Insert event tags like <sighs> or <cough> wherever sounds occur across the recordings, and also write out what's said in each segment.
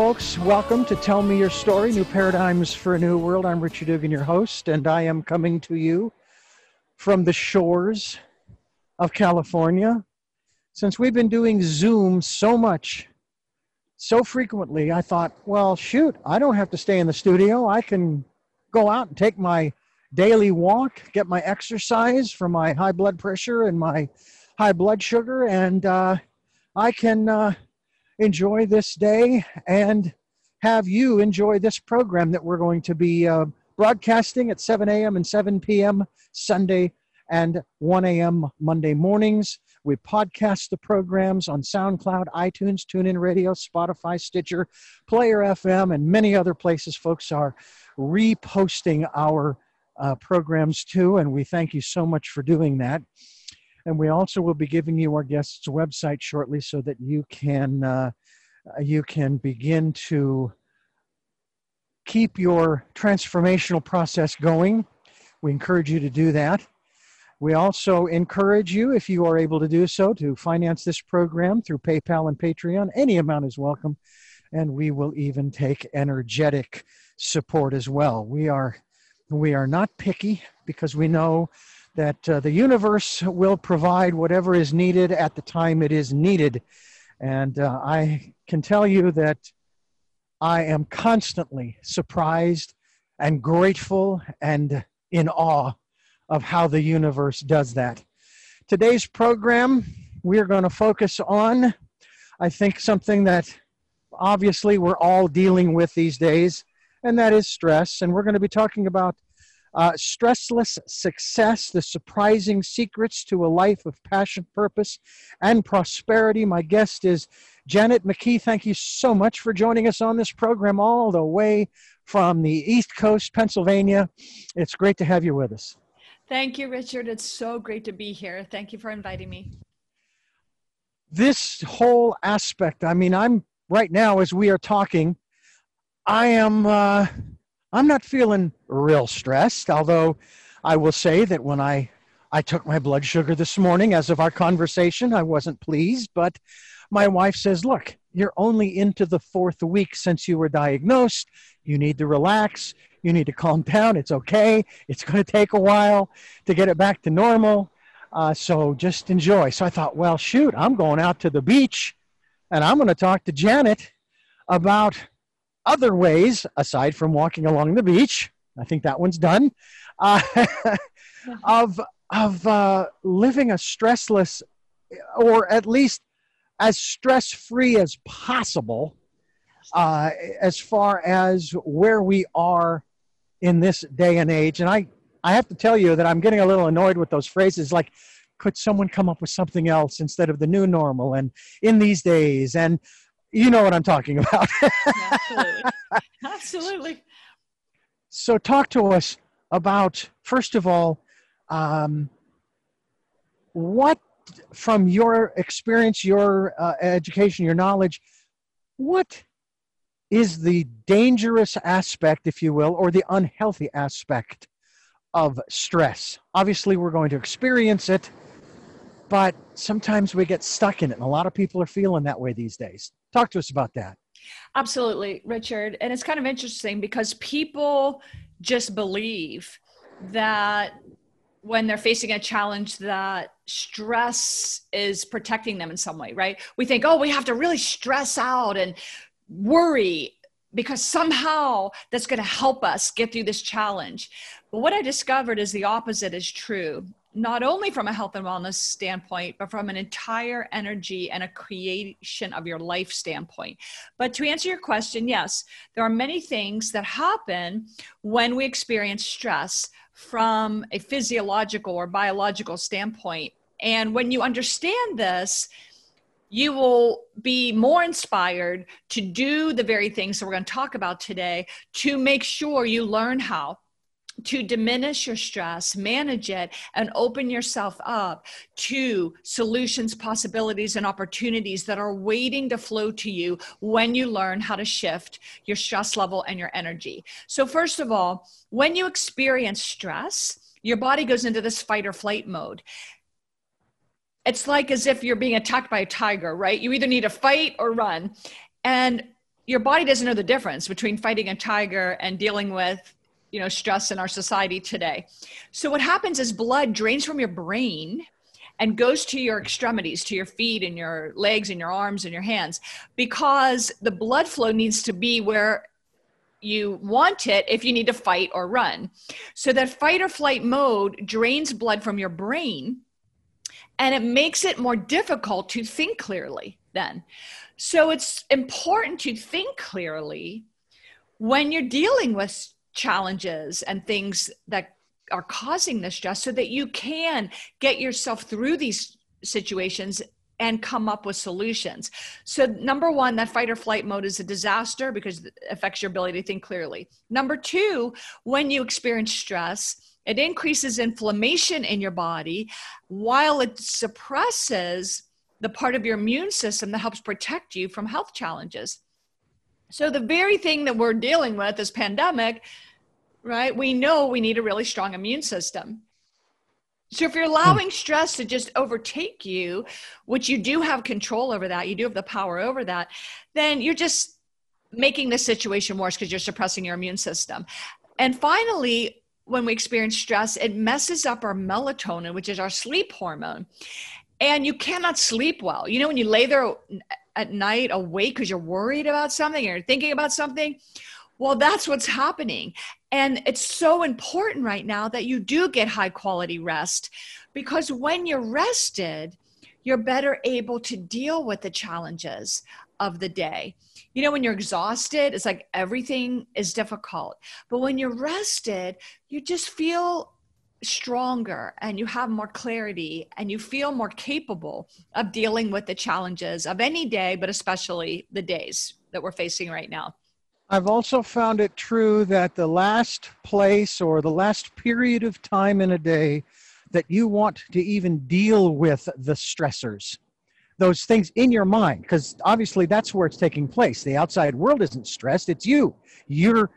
folks. Welcome to Tell Me Your Story New Paradigms for a New World. I'm Richard Dugan, your host, and I am coming to you from the shores of California. Since we've been doing Zoom so much, so frequently, I thought, well, shoot, I don't have to stay in the studio. I can go out and take my daily walk, get my exercise for my high blood pressure and my high blood sugar, and uh, I can. Uh, enjoy this day and have you enjoy this program that we're going to be uh, broadcasting at 7 a.m. and 7 p.m. Sunday and 1 a.m. Monday mornings. We podcast the programs on SoundCloud, iTunes, TuneIn Radio, Spotify, Stitcher, Player FM, and many other places. Folks are reposting our uh, programs too, and we thank you so much for doing that. And we also will be giving you our guest's website shortly so that you can uh, you can begin to keep your transformational process going. We encourage you to do that. We also encourage you, if you are able to do so, to finance this program through PayPal and Patreon. Any amount is welcome, and we will even take energetic support as well. We are we are not picky because we know that uh, the universe will provide whatever is needed at the time it is needed. And uh, I can tell you that I am constantly surprised and grateful and in awe of how the universe does that. Today's program, we are going to focus on, I think, something that obviously we're all dealing with these days, and that is stress. And we're going to be talking about uh, Stressless Success The Surprising Secrets to a Life of Passion, Purpose, and Prosperity. My guest is Janet McKee. Thank you so much for joining us on this program, all the way from the East Coast, Pennsylvania. It's great to have you with us. Thank you, Richard. It's so great to be here. Thank you for inviting me. This whole aspect, I mean, I'm right now as we are talking, I am. Uh, I'm not feeling real stressed, although I will say that when I I took my blood sugar this morning as of our conversation, I wasn't pleased, but my wife says, "Look, you're only into the fourth week since you were diagnosed. You need to relax. You need to calm <laughs> down. It's okay. It's going to take a while to get it back to normal. Uh, so just enjoy." So I thought, well, shoot, I'm going out to the beach, and I'm going to talk to Janet about other ways aside from walking along the beach. I think that one's done. Uh, <laughs> of of uh, living a stressless or at least as stress free as possible uh, as far as where we are in this day and age. And i i have to tell you that i'm getting a little annoyed with those phrases like could someone come up with something else instead of the new normal? and in these days and you know what I'm talking about. <laughs> Absolutely. Absolutely. So, talk to us about, first of all, um, what from your experience, your uh, education, your knowledge, what is the dangerous aspect, if you will, or the unhealthy aspect of stress? Obviously, we're going to experience it, but sometimes we get stuck in it, and a lot of people are feeling that way these days. Talk to us about that. Absolutely, Richard. And it's kind of interesting because people just believe that when they're facing a challenge that stress is protecting them in some way, right? We think, oh, we have to really stress out and worry because somehow that's going to help us get through this challenge. But what I discovered is the opposite is true not only from a health and wellness standpoint, but from an entire energy and a creation of your life standpoint. But to answer your question, yes, there are many things that happen when we experience stress from a physiological or biological standpoint. And when you understand this, you will be more inspired to do the very things that we're going to talk about today to make sure you learn how to diminish your stress, manage it, and open yourself up to solutions, possibilities, and opportunities that are waiting to flow to you when you learn how to shift your stress level and your energy. So, first of all, when you experience stress, your body goes into this fight or flight mode. It's like as if you're being attacked by a tiger, right? You either need to fight or run. And your body doesn't know the difference between fighting a tiger and dealing with you know stress in our society today. So what happens is blood drains from your brain and goes to your extremities to your feet and your legs and your arms and your hands because the blood flow needs to be where you want it if you need to fight or run. So that fight or flight mode drains blood from your brain and it makes it more difficult to think clearly then. So it's important to think clearly when you're dealing with challenges and things that are causing the stress so that you can get yourself through these situations and come up with solutions. So, number one, that fight or flight mode is a disaster because it affects your ability to think clearly. Number two, when you experience stress, it increases inflammation in your body while it suppresses the part of your immune system that helps protect you from health challenges. So, the very thing that we're dealing with, is pandemic, right? We know we need a really strong immune system. So, if you're hmm. allowing stress to just overtake you, which you do have control over that, you do have the power over that, then you're just making the situation worse because you're suppressing your immune system. And finally, when we experience stress, it messes up our melatonin, which is our sleep hormone and you cannot sleep well. You know, when you lay there at night awake because you're worried about something or thinking about something, well, that's what's happening. And it's so important right now that you do get high quality rest because when you're rested, you're better able to deal with the challenges of the day. You know, when you're exhausted, it's like everything is difficult. But when you're rested, you just feel stronger and you have more clarity and you feel more capable of dealing with the challenges of any day, but especially the days that we're facing right now. I've also found it true that the last place or the last period of time in a day that you want to even deal with the stressors, those things in your mind, because obviously that's where it's taking place. The outside world isn't stressed, it's you. You're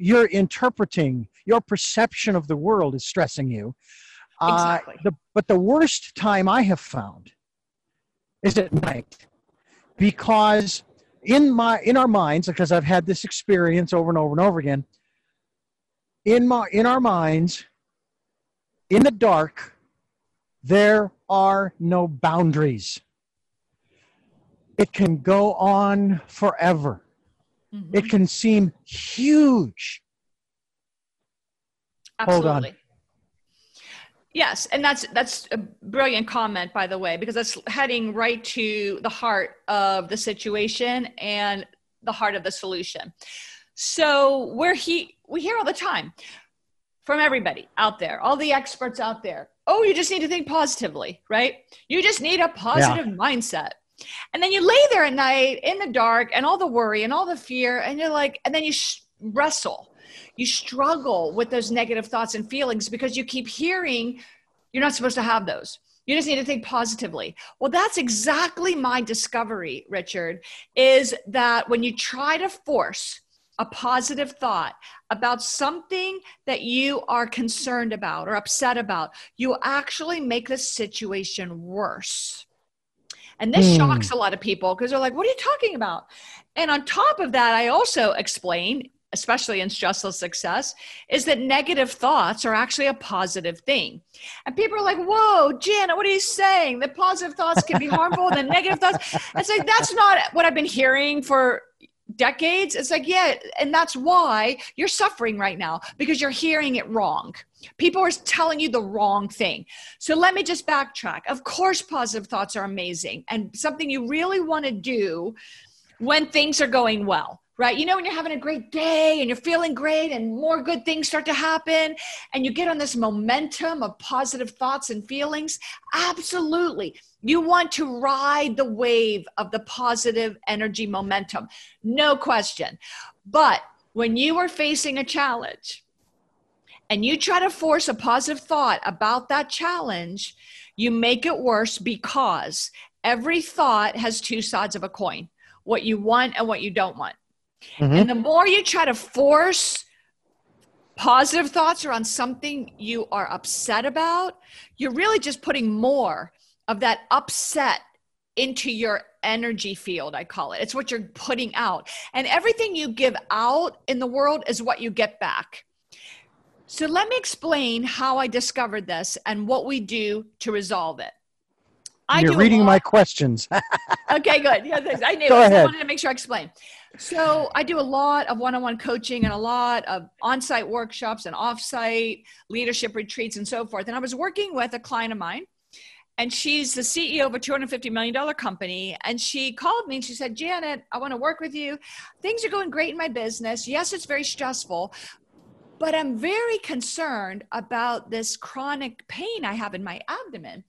you're interpreting your perception of the world is stressing you uh, exactly. Uh, the, but the worst time i have found is at night because in my in our minds because i've had this experience over and over and over again in my in our minds in the dark there are no boundaries it can go on forever Mm-hmm. It can seem huge. Absolutely. Hold on. Yes, and that's that's a brilliant comment, by the way, because that's heading right to the heart of the situation and the heart of the solution. So we're he we hear all the time from everybody out there, all the experts out there. Oh, you just need to think positively, right? You just need a positive yeah. mindset. And then you lay there at night in the dark and all the worry and all the fear, and you're like, and then you sh- wrestle. You struggle with those negative thoughts and feelings because you keep hearing you're not supposed to have those. You just need to think positively. Well, that's exactly my discovery, Richard, is that when you try to force a positive thought about something that you are concerned about or upset about, you actually make the situation worse. And this mm. shocks a lot of people because they're like, what are you talking about? And on top of that, I also explain, especially in stressless success, is that negative thoughts are actually a positive thing. And people are like, whoa, Janet, what are you saying? That positive thoughts can be harmful, the negative thoughts. It's like, that's not what I've been hearing for decades it's like yeah and that's why you're suffering right now because you're hearing it wrong people are telling you the wrong thing so let me just backtrack of course positive thoughts are amazing and something you really want to do when things are going well right? You know, when you're having a great day and you're feeling great and more good things start to happen and you get on this momentum of positive thoughts and feelings, absolutely. You want to ride the wave of the positive energy momentum, no question. But when you are facing a challenge and you try to force a positive thought about that challenge, you make it worse because every thought has two sides of a coin what you want and what you don't want. Mm-hmm. And the more you try to force positive thoughts around something you are upset about, you're really just putting more of that upset into your energy field, I call it. It's what you're putting out. And everything you give out in the world is what you get back. So let me explain how I discovered this and what we do to resolve it. I You're reading my questions. <laughs> okay, good. Yeah, I knew. Go I ahead. wanted to make sure I explain. So I do a lot of one-on-one coaching and a lot of on-site workshops and off-site leadership retreats and so forth. And I was working with a client of mine, and she's the CEO of a $250 million company. And she called me and she said, Janet, I want to work with you. Things are going great in my business. Yes, it's very stressful, but I'm very concerned about this chronic pain I have in my abdomen.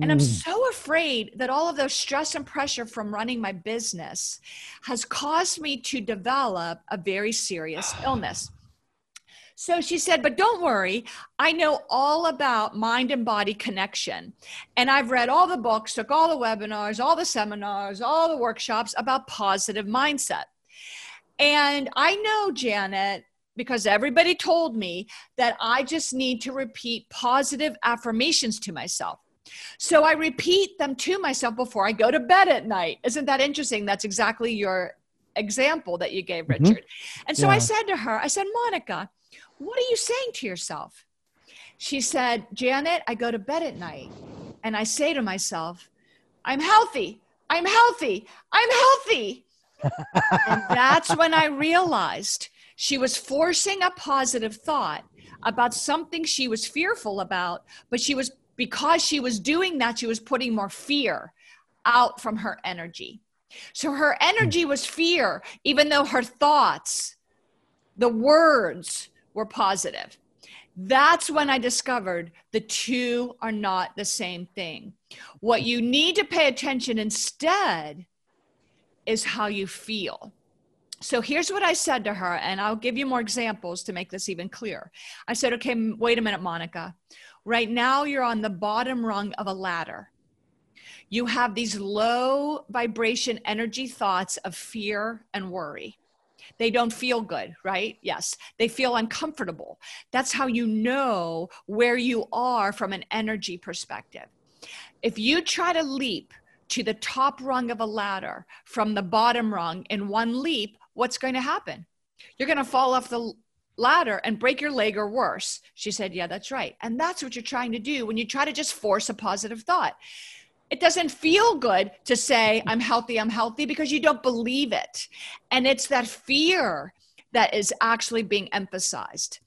And I'm mm. so afraid that all of those stress and pressure from running my business has caused me to develop a very serious illness. <sighs> So she said, but don't worry, I know all about mind and body connection. And I've read all the books, took all the webinars, all the seminars, all the workshops about positive mindset. And I know, Janet, because everybody told me that I just need to repeat positive affirmations to myself. So I repeat them to myself before I go to bed at night. Isn't that interesting? That's exactly your example that you gave, mm-hmm. Richard. Mm-hmm. And so yeah. I said to her, I said, Monica, what are you saying to yourself? She said, Janet, I go to bed at night and I say to myself, I'm healthy. I'm healthy. I'm healthy. <laughs> and that's when I realized she was forcing a positive thought about something she was fearful about, but she was, because she was doing that, she was putting more fear out from her energy. So her energy hmm. was fear, even though her thoughts, the words were positive. That's when I discovered the two are not the same thing. What you need to pay attention instead is how you feel. So here's what I said to her, and I'll give you more examples to make this even clearer. I said, okay, wait a minute, Monica. Right now, you're on the bottom rung of a ladder. You have these low vibration energy thoughts of fear and worry. They don't feel good, right? Yes. They feel uncomfortable. That's how you know where you are from an energy perspective. If you try to leap to the top rung of a ladder from the bottom rung in one leap, what's going to happen? You're going to fall off the ladder and break your leg or worse. She said, Yeah, that's right. And that's what you're trying to do when you try to just force a positive thought. It doesn't feel good to say, I'm healthy, I'm healthy, because you don't believe it. And it's that fear that is actually being emphasized.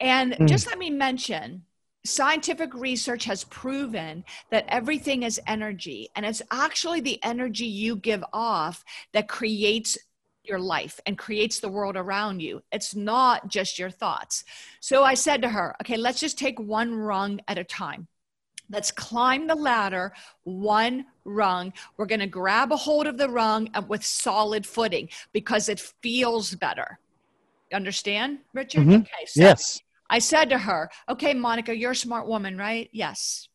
And mm. just let me mention scientific research has proven that everything is energy, and it's actually the energy you give off that creates your life and creates the world around you. It's not just your thoughts. So I said to her, okay, let's just take one rung at a time. Let's climb the ladder one rung. We're going to grab a hold of the rung with solid footing because it feels better. Understand, Richard? Mm-hmm. Okay. So yes. I said to her, okay, Monica, you're a smart woman, right? Yes.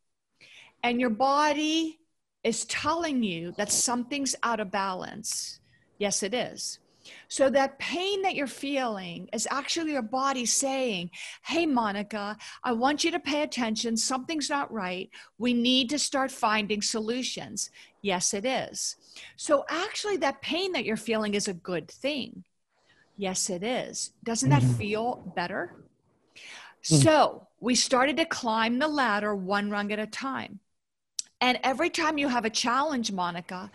And your body is telling you that something's out of balance Yes, it is. So that pain that you're feeling is actually your body saying, Hey, Monica, I want you to pay attention. Something's not right. We need to start finding solutions. Yes, it is. So actually, that pain that you're feeling is a good thing. Yes, it is. Doesn't that mm-hmm. feel better? Mm. So we started to climb the ladder one rung at a time. And every time you have a challenge, Monica,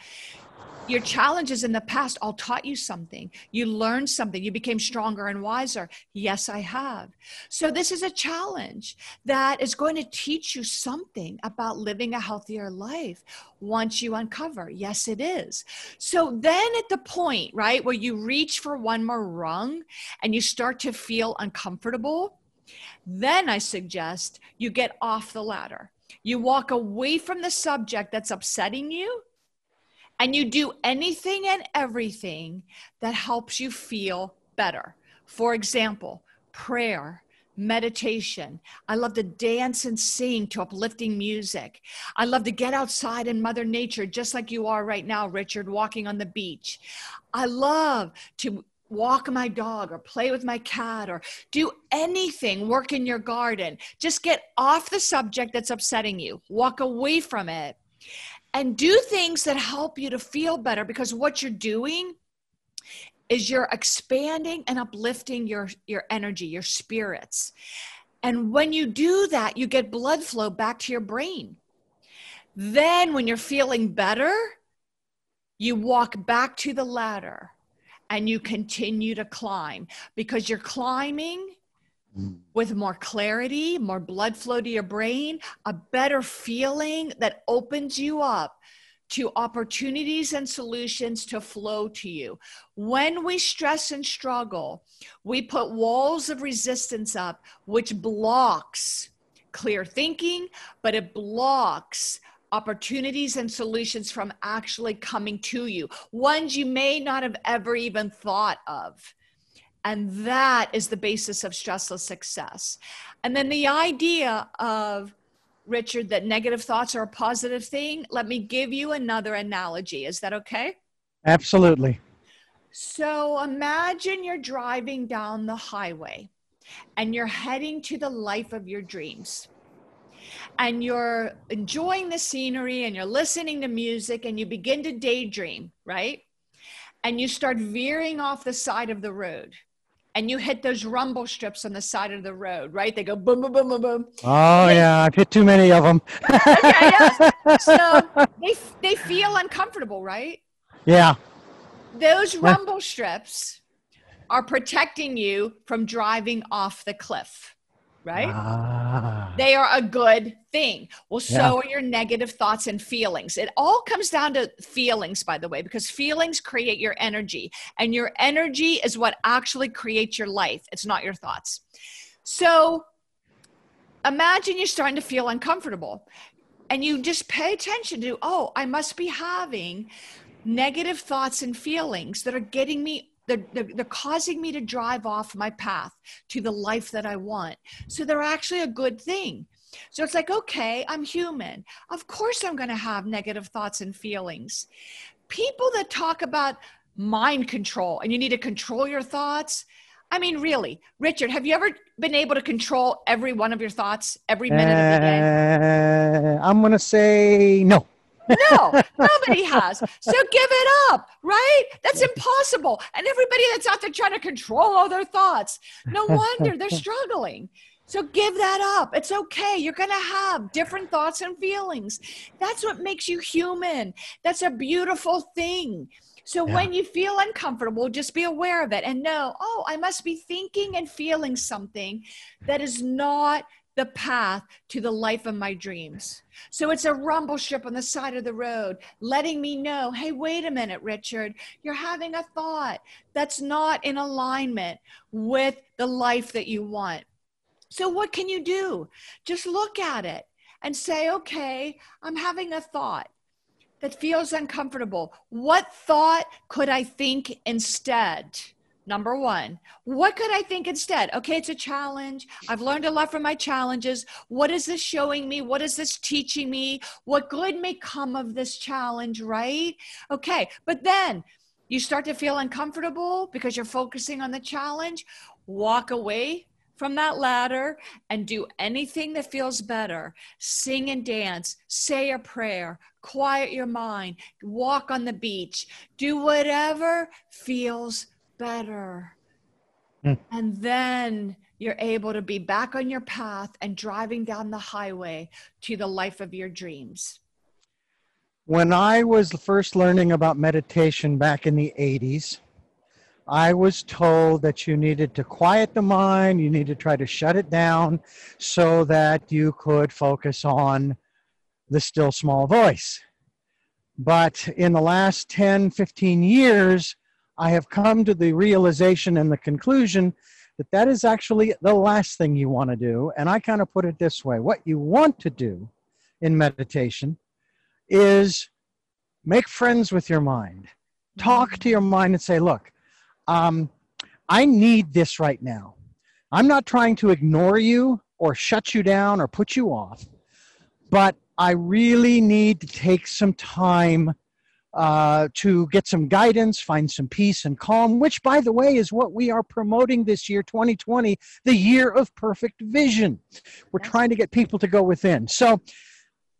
your challenges in the past all taught you something. You learned something. You became stronger and wiser. Yes, I have. So, this is a challenge that is going to teach you something about living a healthier life once you uncover. Yes, it is. So, then at the point, right, where you reach for one more rung and you start to feel uncomfortable, then I suggest you get off the ladder. You walk away from the subject that's upsetting you and you do anything and everything that helps you feel better. For example, prayer, meditation. I love to dance and sing to uplifting music. I love to get outside in Mother Nature, just like you are right now, Richard, walking on the beach. I love to walk my dog or play with my cat or do anything, work in your garden. Just get off the subject that's upsetting you, walk away from it and do things that help you to feel better because what you're doing is you're expanding and uplifting your your energy your spirits and when you do that you get blood flow back to your brain then when you're feeling better you walk back to the ladder and you continue to climb because you're climbing. With more clarity, more blood flow to your brain, a better feeling that opens you up to opportunities and solutions to flow to you. When we stress and struggle, we put walls of resistance up, which blocks clear thinking, but it blocks opportunities and solutions from actually coming to you, ones you may not have ever even thought of. And that is the basis of stressless success. And then the idea of Richard, that negative thoughts are a positive thing, let me give you another analogy. Is that okay? Absolutely. So imagine you're driving down the highway and you're heading to the life of your dreams. And you're enjoying the scenery and you're listening to music and you begin to daydream, right? And you start veering off the side of the road and you hit those rumble strips on the side of the road, right? They go boom, boom, boom, boom, boom. Oh they, yeah, I've hit too many of them. okay, yes. So they they feel uncomfortable, right? Yeah. Those rumble strips are protecting you from driving off the cliff right? Ah. They are a good thing. Well, so yeah. are your negative thoughts and feelings. It all comes down to feelings, by the way, because feelings create your energy, and your energy is what actually creates your life. It's not your thoughts. So imagine you're starting to feel uncomfortable and you just pay attention to, oh, I must be having negative thoughts and feelings that are getting me they're, they're, they're, causing me to drive off my path to the life that I want. So they're actually a good thing. So it's like, okay, I'm human. Of course, I'm going to have negative thoughts and feelings. People that talk about mind control and you need to control your thoughts. I mean, really, Richard, have you ever been able to control every one of your thoughts every minute uh, of the day? Uh, I'm going to say no. No, nobody has. So give it up, right? That's impossible. And everybody that's out there trying to control all their thoughts, no <laughs> wonder they're struggling. So give that up. It's okay. You're going to have different thoughts and feelings. That's what makes you human. That's a beautiful thing. So yeah. when you feel uncomfortable, just be aware of it and know, oh, I must be thinking and feeling something that is not the path to the life of my dreams. So it's a rumble strip on the side of the road, letting me know hey, wait a minute, Richard, you're having a thought that's not in alignment with the life that you want. So what can you do? Just look at it and say, okay, I'm having a thought that feels uncomfortable. What thought could I think instead? Number one, what could I think instead? Okay, it's a challenge. I've learned a lot from my challenges. What is this showing me? What is this teaching me? What good may come of this challenge, right? Okay, but then you start to feel uncomfortable because you're focusing on the challenge. Walk away from that ladder and do anything that feels better. Sing and dance, say a prayer, quiet your mind, walk on the beach, do whatever feels better. Mm. And then you're able to be back on your path and driving down the highway to the life of your dreams. When I was first learning about meditation back in the 80s, I was told that you needed to quiet the mind, you need to try to shut it down so that you could focus on the still small voice. But in the last 10, 15 years, I have come to the realization and the conclusion that that is actually the last thing you want to do. And I kind of put it this way what you want to do in meditation is make friends with your mind. Talk to your mind and say, look, um, I need this right now. I'm not trying to ignore you or shut you down or put you off, but I really need to take some time uh, to get some guidance, find some peace and calm, which, by the way, is what we are promoting this year, 2020, the year of perfect vision. We're trying to get people to go within. So,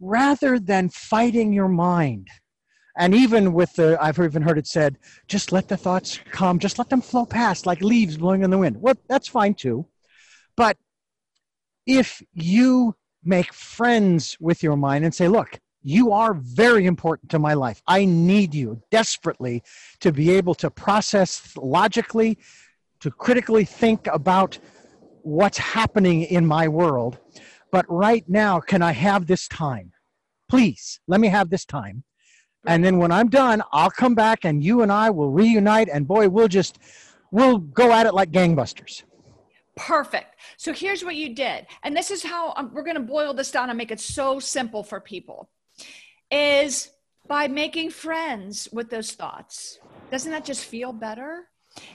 rather than fighting your mind. And even with the, I've even heard it said, just let the thoughts come, just let them flow past like leaves blowing in the wind. Well, that's fine too. But if you make friends with your mind and say, look, you are very important to my life. I need you desperately to be able to process logically, to critically think about what's happening in my world. But right now, can I have this time? Please, let me have this time. And then when I'm done, I'll come back and you and I will reunite and boy, we'll just we'll go at it like gangbusters. Perfect. So here's what you did. And this is how um, we're going to boil this down and make it so simple for people. Is by making friends with those thoughts. Doesn't that just feel better?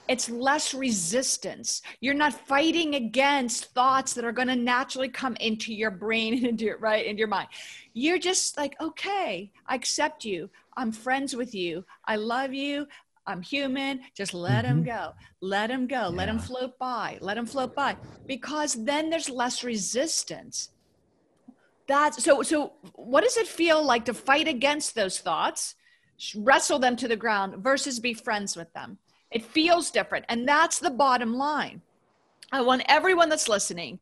It's less resistance. You're not fighting against thoughts that are going to naturally come into your brain <laughs> and into your right into your mind. You're just like, okay, I accept you. I'm friends with you. I love you. I'm human. Just let mm-hmm. him go. Let them go. Yeah. Let them float by. Let them float by. Because then there's less resistance. That's so so what does it feel like to fight against those thoughts? Wrestle them to the ground versus be friends with them. It feels different. And that's the bottom line. I want everyone that's listening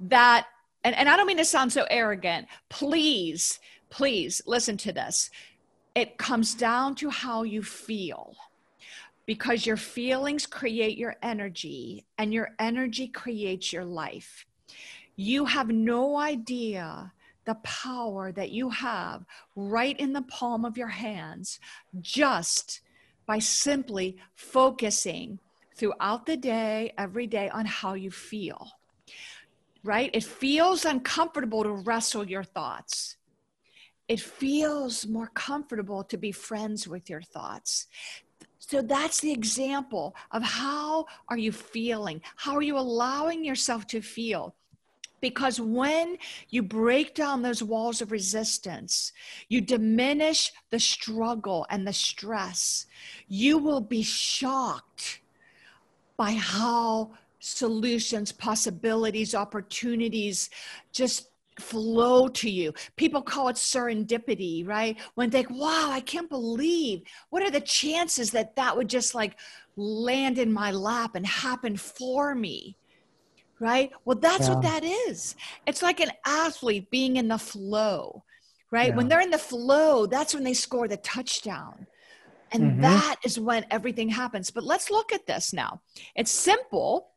that, and, and I don't mean to sound so arrogant, please, please listen to this. It comes down to how you feel because your feelings create your energy and your energy creates your life. You have no idea the power that you have right in the palm of your hands just by simply focusing throughout the day, every day, on how you feel. Right? It feels uncomfortable to wrestle your thoughts. It feels more comfortable to be friends with your thoughts. So that's the example of how are you feeling? How are you allowing yourself to feel? Because when you break down those walls of resistance, you diminish the struggle and the stress, you will be shocked by how solutions, possibilities, opportunities just flow to you. People call it serendipity, right? When they think, wow, I can't believe what are the chances that that would just like land in my lap and happen for me? Right? Well, that's yeah. what that is. It's like an athlete being in the flow, right? Yeah. When they're in the flow, that's when they score the touchdown. And mm-hmm. that is when everything happens. But let's look at this now. It's simple.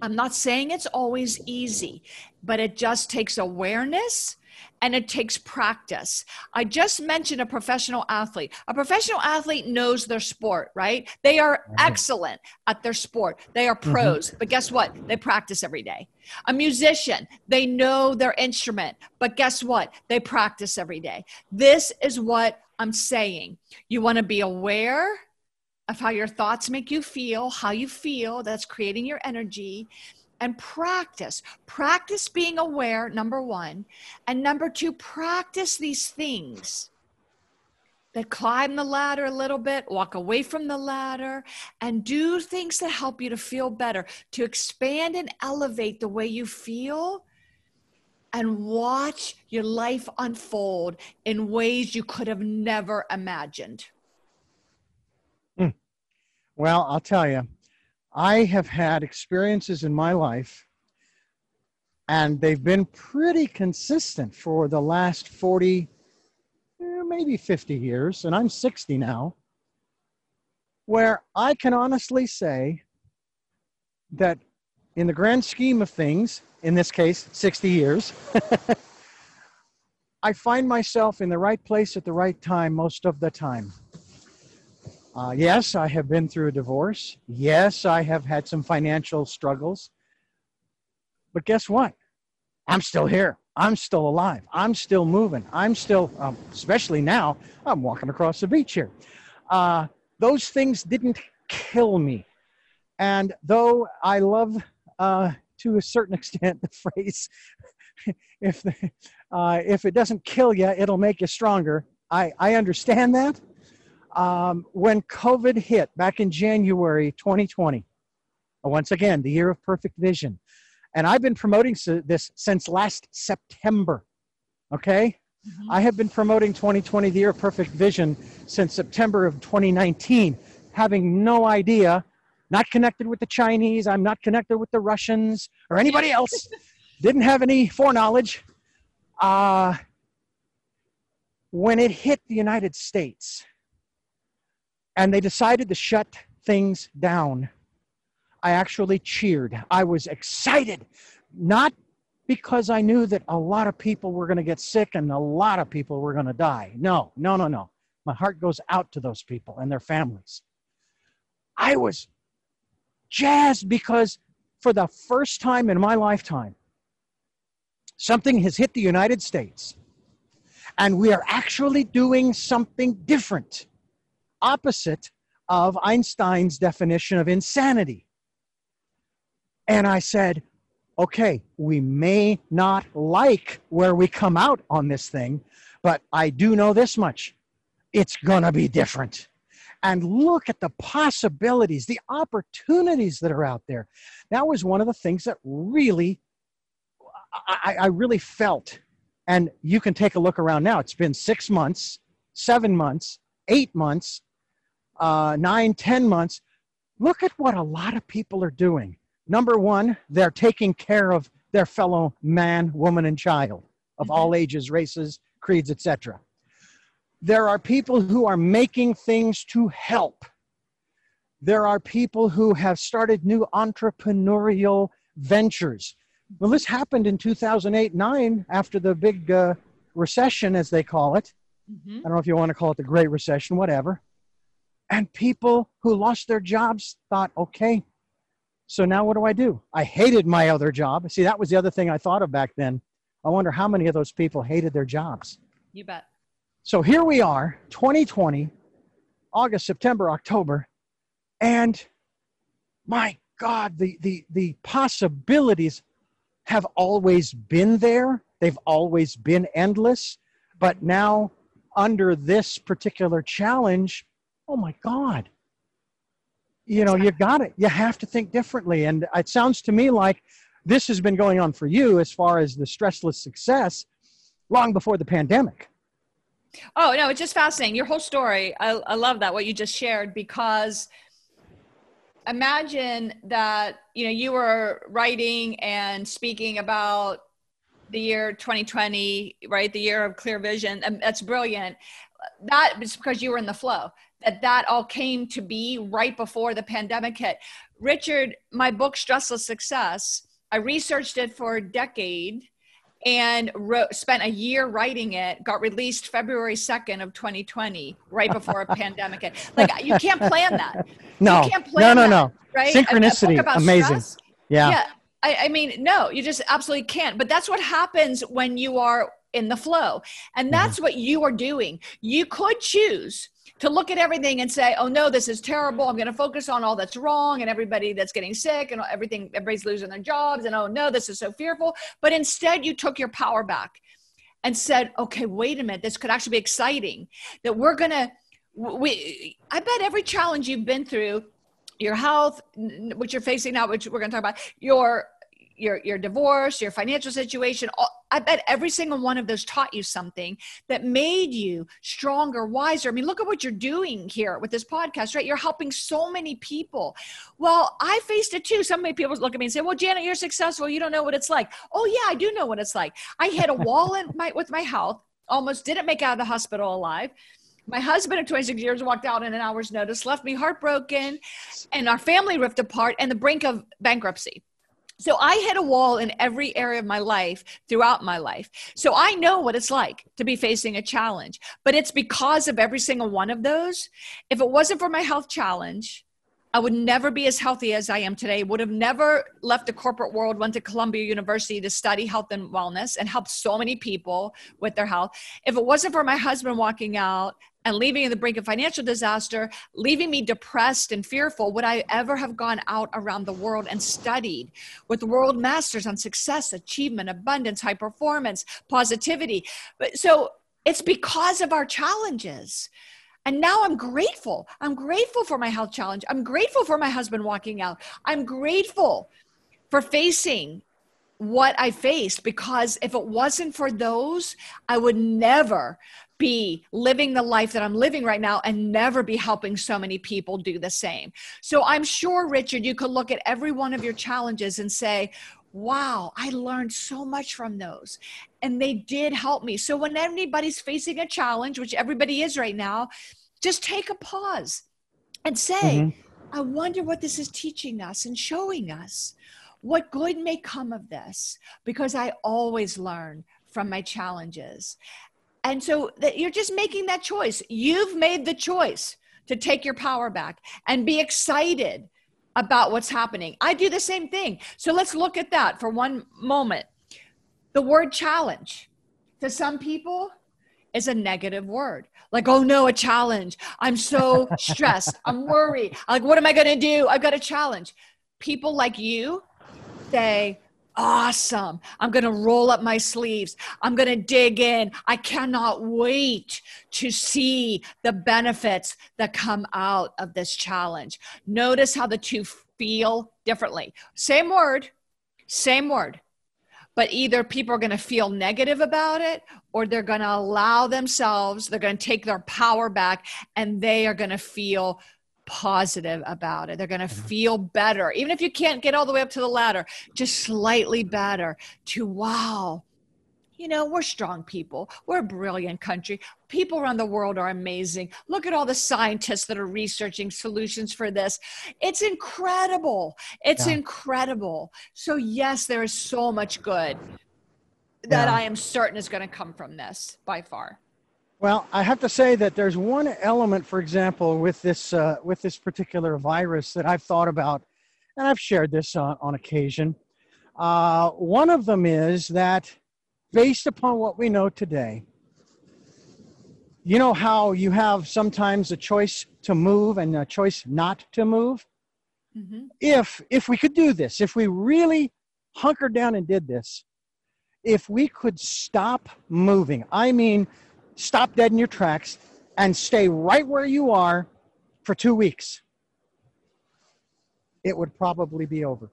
I'm not saying it's always easy, but it just takes awareness and it takes practice. I just mentioned a professional athlete. A professional athlete knows their sport, right? They are excellent at their sport. They are mm-hmm. pros, mm-hmm. but guess what? They practice every day. A musician, they know their instrument, but guess what? They practice every day. This is what I'm saying. You want to be aware of how your thoughts make you feel, how you feel, that's creating your energy and practice. Practice being aware, number one. And number two, practice these things that climb the ladder a little bit, walk away from the ladder, and do things that help you to feel better, to expand and elevate the way you feel. And watch your life unfold in ways you could have never imagined. Hmm. Well, I'll tell you, I have had experiences in my life, and they've been pretty consistent for the last 40, eh, maybe 50 years, and I'm 60 now, where I can honestly say that in the grand scheme of things, in this case, 60 years, <laughs> I find myself in the right place at the right time most of the time. Uh, yes, I have been through a divorce. Yes, I have had some financial struggles. But guess what? I'm still here. I'm still alive. I'm still moving. I'm still, um, especially now, I'm walking across the beach here. Uh, those things didn't kill me. And though I love, uh, to a certain <laughs> extent, the phrase, if, the, uh, if it doesn't kill you, it'll make you stronger, I, I understand that. Um, when COVID hit back in January 2020, once again, the year of perfect vision, and I've been promoting this since last September. Okay? Mm-hmm. I have been promoting 2020, the year of perfect vision, since September of 2019, having no idea, not connected with the Chinese, I'm not connected with the Russians or anybody else, <laughs> didn't have any foreknowledge. Uh, when it hit the United States and they decided to shut things down, I actually cheered. I was excited, not because I knew that a lot of people were going to get sick and a lot of people were going to die. No, no, no, no. My heart goes out to those people and their families. I was jazzed because for the first time in my lifetime, something has hit the United States and we are actually doing something different, opposite of Einstein's definition of insanity. And I said, okay, we may not like where we come out on this thing, but I do know this much it's going to be different. And look at the possibilities, the opportunities that are out there. That was one of the things that really, I, I really felt. And you can take a look around now. It's been six months, seven months, eight months, uh, nine, ten months. Look at what a lot of people are doing Number one, they're taking care of their fellow man, woman, and child of mm-hmm. all ages, races, creeds, etc. There are people who are making things to help. There are people who have started new entrepreneurial ventures. Well, this happened in 2008 9 after the big uh, recession, as they call it. Mm-hmm. I don't know if you want to call it the Great Recession, whatever. And people who lost their jobs thought, okay, so now what do I do? I hated my other job. See, that was the other thing I thought of back then. I wonder how many of those people hated their jobs. You bet. So here we are, 2020, August, September, October, and my God, the, the, the possibilities have always been there. They've always been endless. But now, under this particular challenge, oh my God, you know you got it. You have to think differently. And it sounds to me like this has been going on for you as far as the stressless success long before the pandemic. Oh no it's just fascinating. Your whole story i, I love that what you just shared because imagine that you know you were writing and speaking about the year 2020 right? The year of clear vision and that's brilliant. That is because you were in the flow that that all came to be right before the pandemic hit. Richard, my book, Stressless Success, I researched it for a decade and wrote, spent a year writing it got released february 2nd of 2020 right before a <laughs> pandemic hit. Like you can't plan that. No. you can't plan no no that, no. right? Synchronicity amazing stress, yeah. Yeah. I, I mean no you just absolutely can't. But that's what happens when you are in the flow. And mm-hmm. that's mm-hmm. what you are doing. You could choose to look at everything and say, oh no, this is terrible. I'm going to focus on all that's wrong and everybody that's getting sick and everything, everybody's losing their jobs. And oh no, this is so fearful. But instead, you took your power back and said, okay, wait a minute, this could actually be exciting. That we're going to, we, I bet every challenge you've been through, your health, which you're facing now, which we're going to talk about, your your your divorce, your financial situation. I bet every single one of those taught you something that made you stronger, wiser. I mean, look at what you're doing here with this podcast, right? You're helping so many people. Well, I faced it too. So many people look at me and say, "Well, Janet, you're successful. You don't know what it's like." Oh yeah, I do know what it's like. I hit a <laughs> wall in my with my health. Almost didn't make out of the hospital alive. My husband of 26 years walked out in an hour's notice, left me heartbroken, and our family ripped apart and the brink of bankruptcy. So I hit a wall in every area of my life throughout my life. So I know what it's like to be facing a challenge, but it's because of every single one of those. If it wasn't for my health challenge, I would never be as healthy as I am today. Would have never left the corporate world, went to Columbia University to study health and wellness and help so many people with their health. If it wasn't for my husband walking out and leaving in the brink of financial disaster, leaving me depressed and fearful, would I ever have gone out around the world and studied with world masters on success, achievement, abundance, high performance, positivity? But so it's because of our challenges. And now I'm grateful. I'm grateful for my health challenge. I'm grateful for my husband walking out. I'm grateful for facing what I faced because if it wasn't for those, I would never be living the life that I'm living right now and never be helping so many people do the same. So I'm sure, Richard, you could look at every one of your challenges and say, wow, I learned so much from those. And they did help me. So when anybody's facing a challenge, which everybody is right now, just take a pause and say, mm-hmm. I wonder what this is teaching us and showing us. What good may come of this? Because I always learn from my challenges. And so that you're just making that choice. You've made the choice to take your power back and be excited about what's happening. I do the same thing. So let's look at that for one moment. The word challenge to some people is a negative word. Like, oh no, a challenge. I'm so <laughs> stressed. I'm worried. Like, what am I going to do? I've got a challenge. People like you say, awesome. I'm going to roll up my sleeves. I'm going to dig in. I cannot wait to see the benefits that come out of this challenge. Notice how the two feel differently. Same word, same word. But either people are going to feel negative about it or they're going to allow themselves, they're going to take their power back and they are going to feel positive about it. They're going to mm-hmm. feel better, even if you can't get all the way up to the ladder, just slightly better to wow. You know, we're strong people. We're a brilliant country. People around the world are amazing. Look at all the scientists that are researching solutions for this. It's incredible. It's yeah. incredible. So, yes, there is so much good that yeah. I am certain is going to come from this by far. Well, I have to say that there's one element, for example, with this uh, with this particular virus that I've thought about, and I've shared this on, on occasion. Uh, one of them is that, based upon what we know today, you know how you have sometimes a choice to move and a choice not to move. Mm-hmm. If if we could do this, if we really hunkered down and did this, if we could stop moving, I mean stop dead in your tracks and stay right where you are for two weeks, it would probably be over.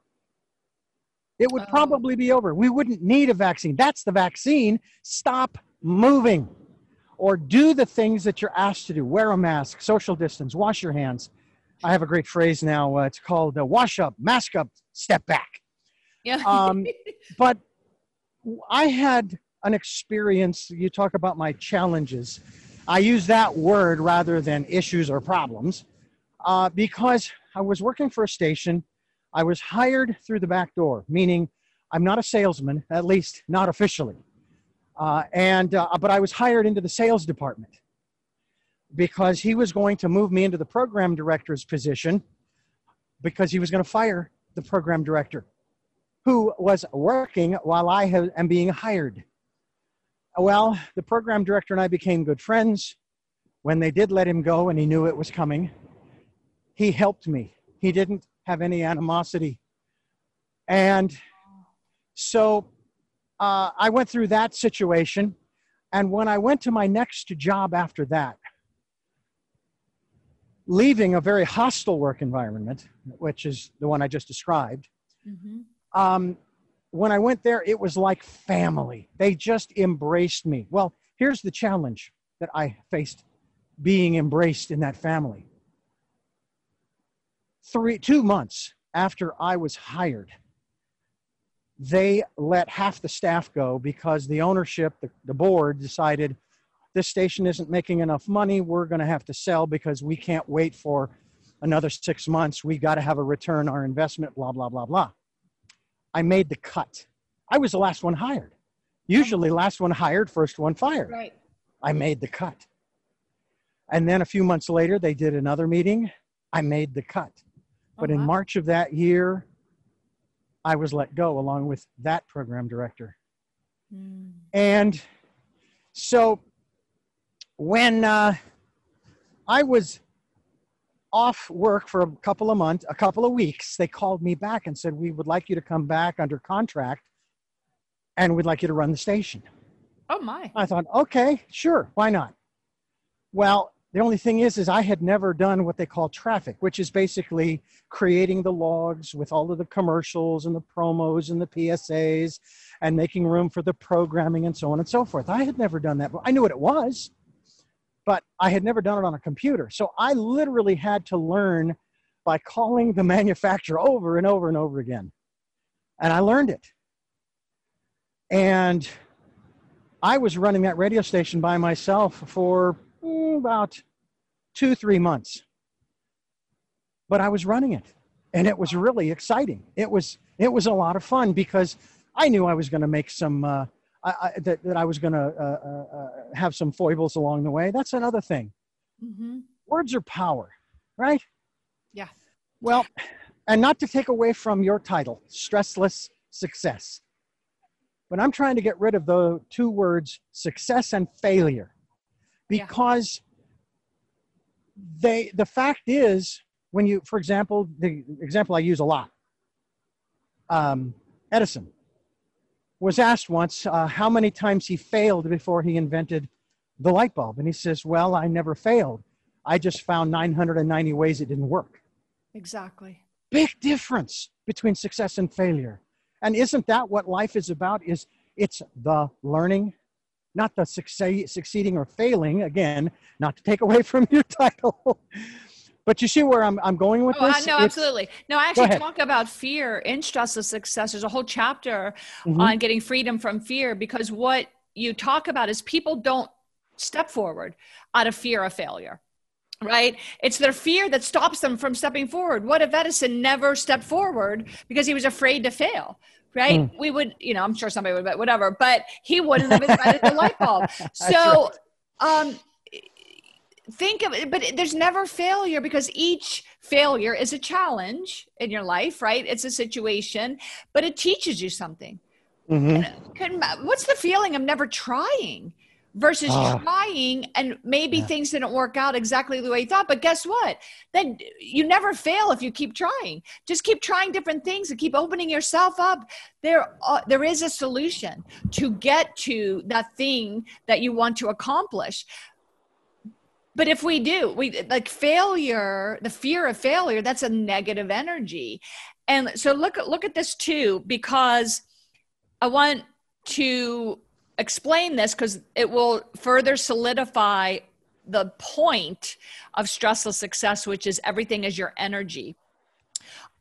It would oh. probably be over. We wouldn't need a vaccine. That's the vaccine. Stop moving or do the things that you're asked to do. Wear a mask, social distance, wash your hands. I have a great phrase now. Uh, it's called uh, wash up, mask up, step back. Yeah. um, <laughs> but I had an experience. You talk about my challenges. I use that word rather than issues or problems uh, because I was working for a station. I was hired through the back door, meaning I'm not a salesman, at least not officially. Uh, and uh, but I was hired into the sales department because he was going to move me into the program director's position because he was going to fire the program director who was working while I am being hired. Well, the program director and I became good friends. When they did let him go and he knew it was coming, he helped me. He didn't have any animosity. And so uh, I went through that situation. And when I went to my next job after that, leaving a very hostile work environment, which is the one I just described, mm-hmm. um, when I went there, it was like family. They just embraced me. Well, here's the challenge that I faced being embraced in that family. Three, two months after I was hired, they let half the staff go because the ownership, the, the board decided this station isn't making enough money. We're going to have to sell because we can't wait for another six months. We got to have a return our investment, blah, blah, blah, blah. I made the cut. I was the last one hired. Usually, last one hired, first one fired. Right. I made the cut. And then a few months later, they did another meeting. I made the cut. But in uh-huh. March of that year, I was let go along with that program director. Mm. And so when uh, I was off work for a couple of months, a couple of weeks, they called me back and said, We would like you to come back under contract and we'd like you to run the station. Oh, my. I thought, okay, sure, why not? Well, The only thing is, is I had never done what they call traffic, which is basically creating the logs with all of the commercials and the promos and the PSAs and making room for the programming and so on and so forth. I had never done that. But I knew what it was, but I had never done it on a computer. So I literally had to learn by calling the <laughs> manufacturer over and over and over again. And I learned it. And I was running that radio station by myself for mm, about two, three months. But I was running it and it was really exciting. It was, it was a lot of fun because I knew I was going to make some, uh, I, I, that, that I was going to uh, uh, uh, have some foibles along the way. That's another thing. Mm-hmm. Words are power, right? Yeah. Well, and not to take away from your title, stressless success, but I'm trying to get rid of the two words, success and failure, because they the fact is when you for example the example i use a lot um, edison was asked once uh, how many times he failed before he invented the light bulb. And he says well i never failed. I just found 990 ways it didn't work. Exactly. Big difference between success and failure. And isn't that what life is about? Is it's the learning not the succeed, succeeding or failing again not to take away <laughs> from your title but you see where i'm, I'm going with oh, this no absolutely no i actually talk about fear in stressless success there's a whole chapter mm-hmm. on getting freedom from fear because what you talk about is people don't step forward out of fear of failure right? It's their fear that stops them from stepping forward. What if Edison never stepped forward because he was afraid to fail? right? Mm. We would, you know, I'm sure somebody would, but whatever. But he wouldn't have <laughs> invented the light bulb. So, right. um, think of it, but there's never failure because each failure is a challenge in your life, right? It's a situation, but it teaches you something. Mm-hmm. What's the feeling of never trying? versus oh. trying and maybe yeah. things didn't work out exactly the way you thought but guess what then you never fail if you keep trying just keep trying different things and keep opening yourself up there uh, there is a solution to get to that thing that you want to accomplish but if we do we like failure the fear of failure that's a negative energy and so look look at this too because i want to explain this because it will further solidify the point of stressless success, which is everything is your energy.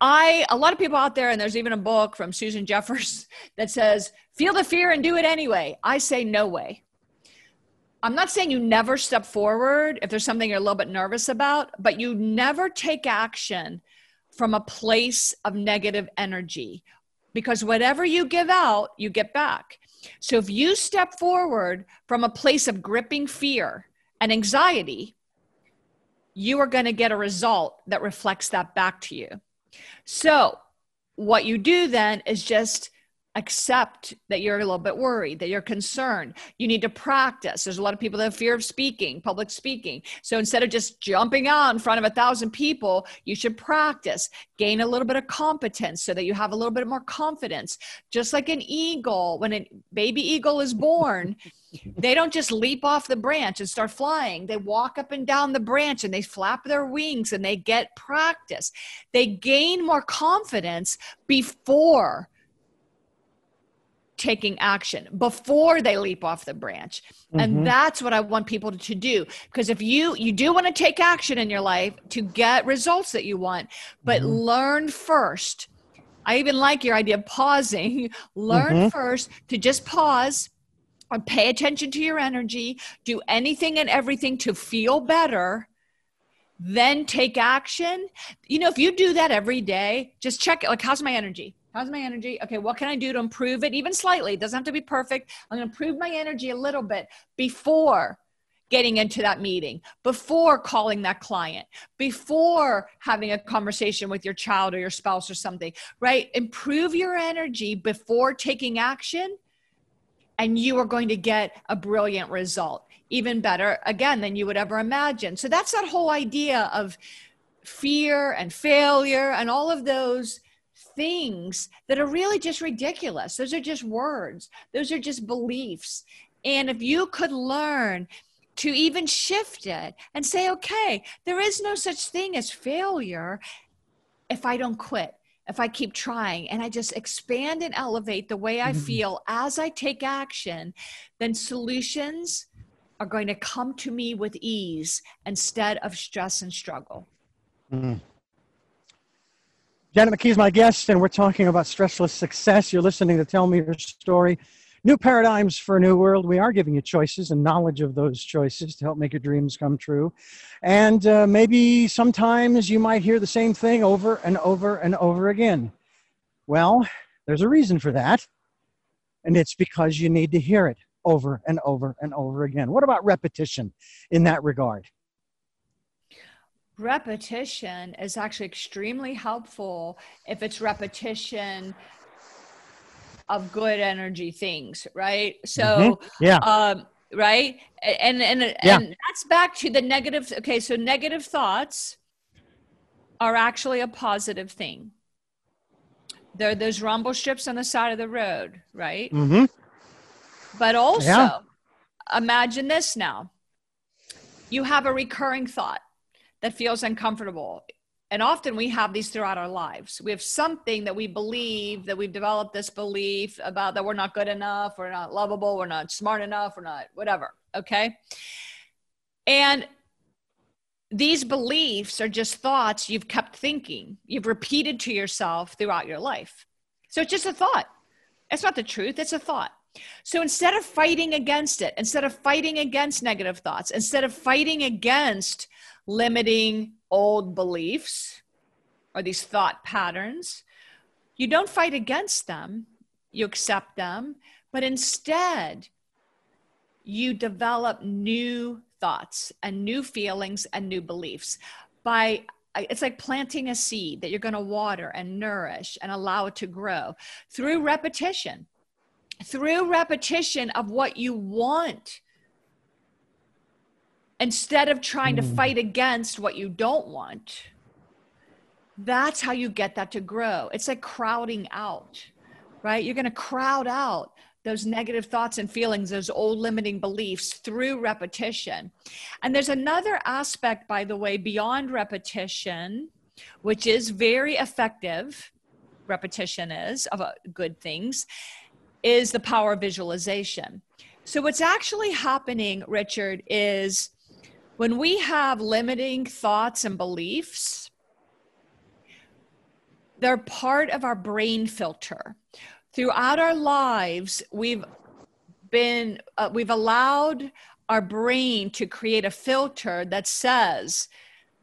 I, a lot of people out there, and there's even a book from Susan Jeffers <laughs> that says, feel the fear and do it anyway. I say, no way. I'm not saying you never step forward if there's something you're a little bit nervous about, but you never take action from a place of negative energy because whatever you give out, you get back. So if you step forward from a place of gripping fear and anxiety, you are going to get a result that reflects that back to you. So what you do then is just accept that you're a little bit worried, that you're concerned. You need to practice. There's a lot of people that have fear of speaking, public speaking. So instead of just jumping out in front of a thousand people, you should practice, gain a little bit of competence so that you have a little bit more confidence. Just like an eagle, when a baby eagle is born, <laughs> they don't just leap off the branch and start flying. They walk up and down the branch and they flap their wings and they get practice. They gain more confidence before taking action before they leap off the branch. Mm-hmm. and that's what i want people to do. Because if you you do want to take action in your life to get results that you want but mm-hmm. learn first. I even like your idea of pausing. <laughs> Learn mm-hmm. first to just pause and pay attention to your energy. Do anything and everything to feel better. Then take action. You know if you do that every day just check like how's my energy How's my energy? Okay, what can I do to improve it even slightly? It doesn't have to be perfect. I'm going to improve my energy a little bit before getting into that meeting, before calling that client, before having a conversation with your child or your spouse or something, right? Improve your energy before taking action, and you are going to get a brilliant result, even better, again, than you would ever imagine. So that's that whole idea of fear and failure and all of those things that are really just ridiculous. Those are just words, those are just beliefs. And if you could learn to even shift it and say, okay, there is no such thing as failure if I don't quit, if I keep trying and I just expand and elevate the way I mm-hmm. feel as I take action, then solutions are going to come to me with ease instead of stress and struggle. Mm. Janet McKee is my guest, and we're talking about stressless success. You're listening to Tell Me Your Story. New paradigms for a new world. We are giving you choices and knowledge of those choices to help make your dreams come true. And uh, maybe sometimes you might hear the same thing over and over and over again. Well, there's a reason for that, and it's because you need to hear it over and over and over again. What about repetition in that regard? Repetition is actually extremely helpful if it's repetition of good energy things, right? So, mm-hmm. yeah. Um, right and and yeah. and that's back to the negative okay so negative thoughts are actually a positive thing they're those rumble strips on the side of the road right mm-hmm. but also yeah. imagine this now you have a recurring thought that feels uncomfortable and often we have these throughout our lives. We have something that we believe that we've developed this belief about that we're not good enough, we're not lovable, we're not smart enough, we're not whatever. Okay. And these beliefs are just thoughts you've kept thinking, you've repeated to yourself throughout your life. So it's just a thought. It's not the truth, it's a thought. So instead of fighting against it, instead of fighting against negative thoughts, instead of fighting against limiting old beliefs or these thought patterns, you don't fight against them, you accept them, but instead you develop new thoughts and new feelings and new beliefs. By it's like planting a seed that you're going to water and nourish and allow it to grow through repetition through repetition of what you want instead of trying to mm. fight against what you don't want that's how you get that to grow. It's like crowding out right? You're going to crowd out those negative thoughts and feelings those old limiting beliefs through repetition. And there's another aspect by the way beyond repetition which is very effective repetition is of uh, good things is the power of visualization. So what's actually happening richard is when we have limiting thoughts and beliefs, they're part of our brain filter. Throughout our lives, we've been, uh, we've allowed our brain to create a filter that says,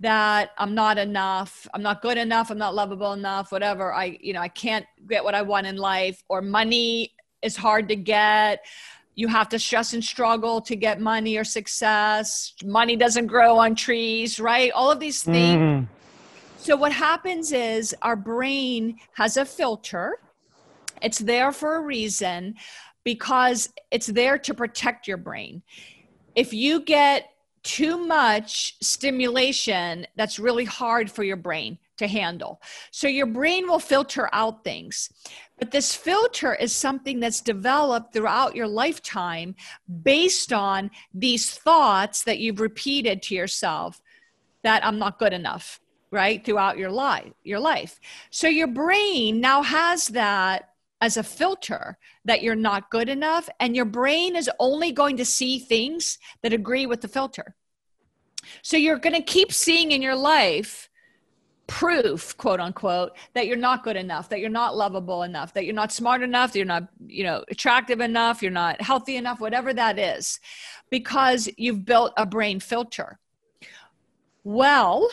that I'm not enough, I'm not good enough, I'm not lovable enough, whatever. I, you know, I can't get what I want in life, or money is hard to get you have to stress and struggle to get money or success. Money doesn't grow on trees, right? All of these things. Mm. So, what happens is our brain has a filter, it's there for a reason because it's there to protect your brain. If you get too much stimulation, that's really hard for your brain to handle. So, your brain will filter out things. But this filter is something that's developed throughout your lifetime based on these thoughts that you've repeated to yourself that I'm not good enough, right? Throughout your life, your life. So your brain now has that as a filter that you're not good enough and your brain is only going to see things that agree with the filter. So you're going to keep seeing in your life proof quote unquote that you're not good enough that you're not lovable enough that you're not smart enough that you're not you know attractive enough you're not healthy enough whatever that is because you've built a brain filter. Well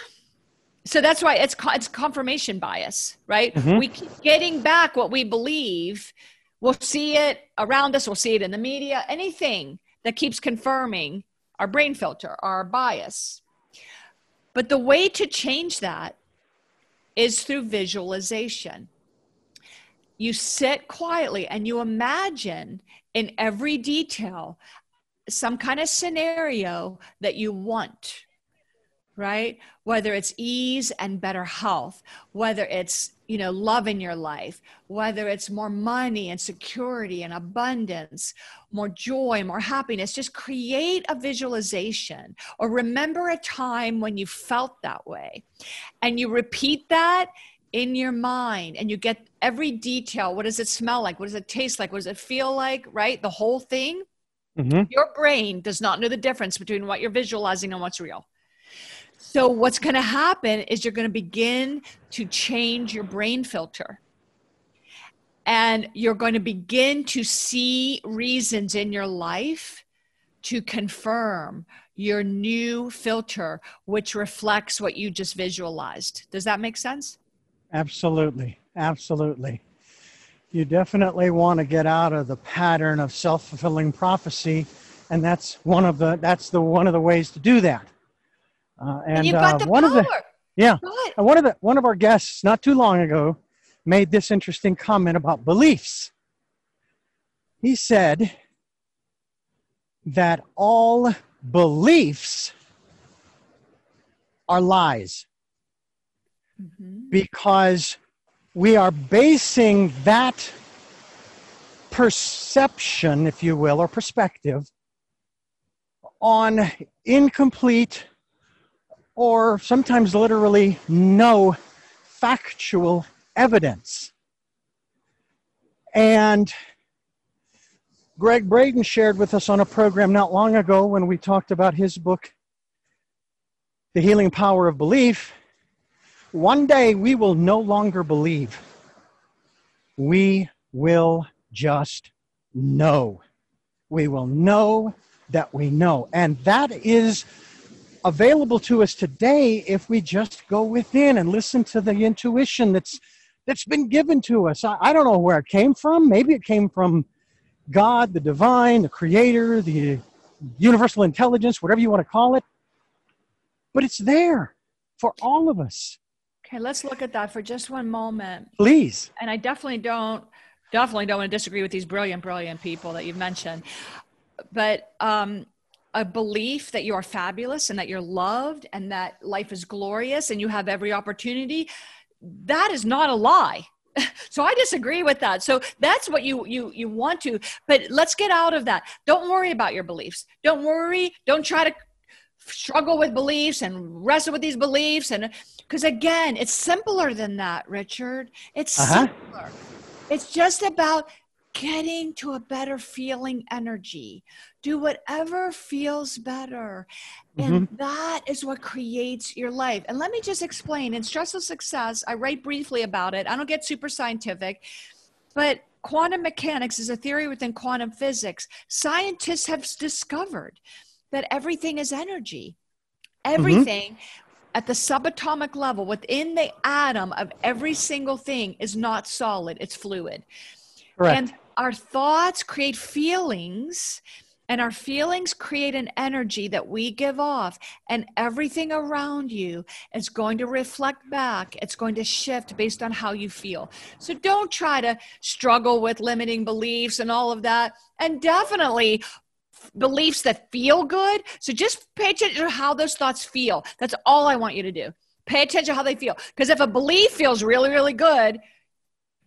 so that's why it's it's confirmation bias right? Mm-hmm. we keep getting back what we believe. We'll see it around us we'll see it in the media anything that keeps confirming our brain filter our bias. But the way to change that is through visualization. You sit quietly and you imagine in every detail some kind of scenario that you want, right? Whether it's ease and better health, whether it's you know love in your life whether it's more money and security and abundance more joy more happiness just create a visualization or remember a time when you felt that way. And you repeat that in your mind and you get every detail. What does it smell like? What does it taste like? What does it feel like? Right? The whole thing. Mm-hmm. your brain does not know the difference between what you're visualizing and what's real so, what's going to happen is you're going to begin to change your brain filter. And you're going to begin to see reasons in your life to confirm your new filter, which reflects what you just visualized. Does that make sense? Absolutely. Absolutely. You definitely want to get out of the pattern of self-fulfilling prophecy and that's one of the that's the one of the ways to do that uh, and, and you've got uh, the one power. of the yeah, and one of the one of our guests not too long ago made this interesting comment about beliefs. He said that all beliefs are lies mm-hmm. because we are basing that perception, if you will, or perspective on incomplete or sometimes literally no factual evidence. And Gregg Braden shared with us on a program not long ago when we talked about his book, The Healing Power of Belief. One day we will no longer believe. We will just know. We will know that we know. And that is available to us today if we just go within and listen to the intuition that's that's been given to us. I, I, don't know where it came from. Maybe it came from God, the divine, the creator, the universal intelligence, whatever you want to call it. But it's there for all of us. Okay, let's look at that for just one moment. Please. And I definitely don't definitely don't want to disagree with these brilliant, brilliant people that you've mentioned. But um, a belief that you are fabulous and that you're loved and that life is glorious and you have every opportunity that is not a lie. <laughs> So i disagree with that. So that's what you you you want to but let's get out of that. Don't worry about your beliefs. Don't worry. Don't try to struggle with beliefs and wrestle with these beliefs. And because again it's simpler than that richard. It's uh-huh. simpler. It's just about getting to a better feeling energy. Do whatever feels better. Mm-hmm. And that is what creates your life. And let me just explain in Stressless Success, I write briefly about it. I don't get super scientific, but quantum mechanics is a theory within quantum physics. Scientists have discovered that everything is energy. Mm-hmm. Everything mm-hmm at the subatomic level within the atom of every single thing is not solid it's fluid Correct. And our thoughts create feelings, and our feelings create an energy that we give off, and everything around you is going to reflect back. It's going to shift based on how you feel. So don't try to struggle with limiting beliefs and all of that. And definitely beliefs that feel good. So just pay attention to how those thoughts feel. That's all I want you to do. Pay attention to how they feel. Because if a belief feels really, really good,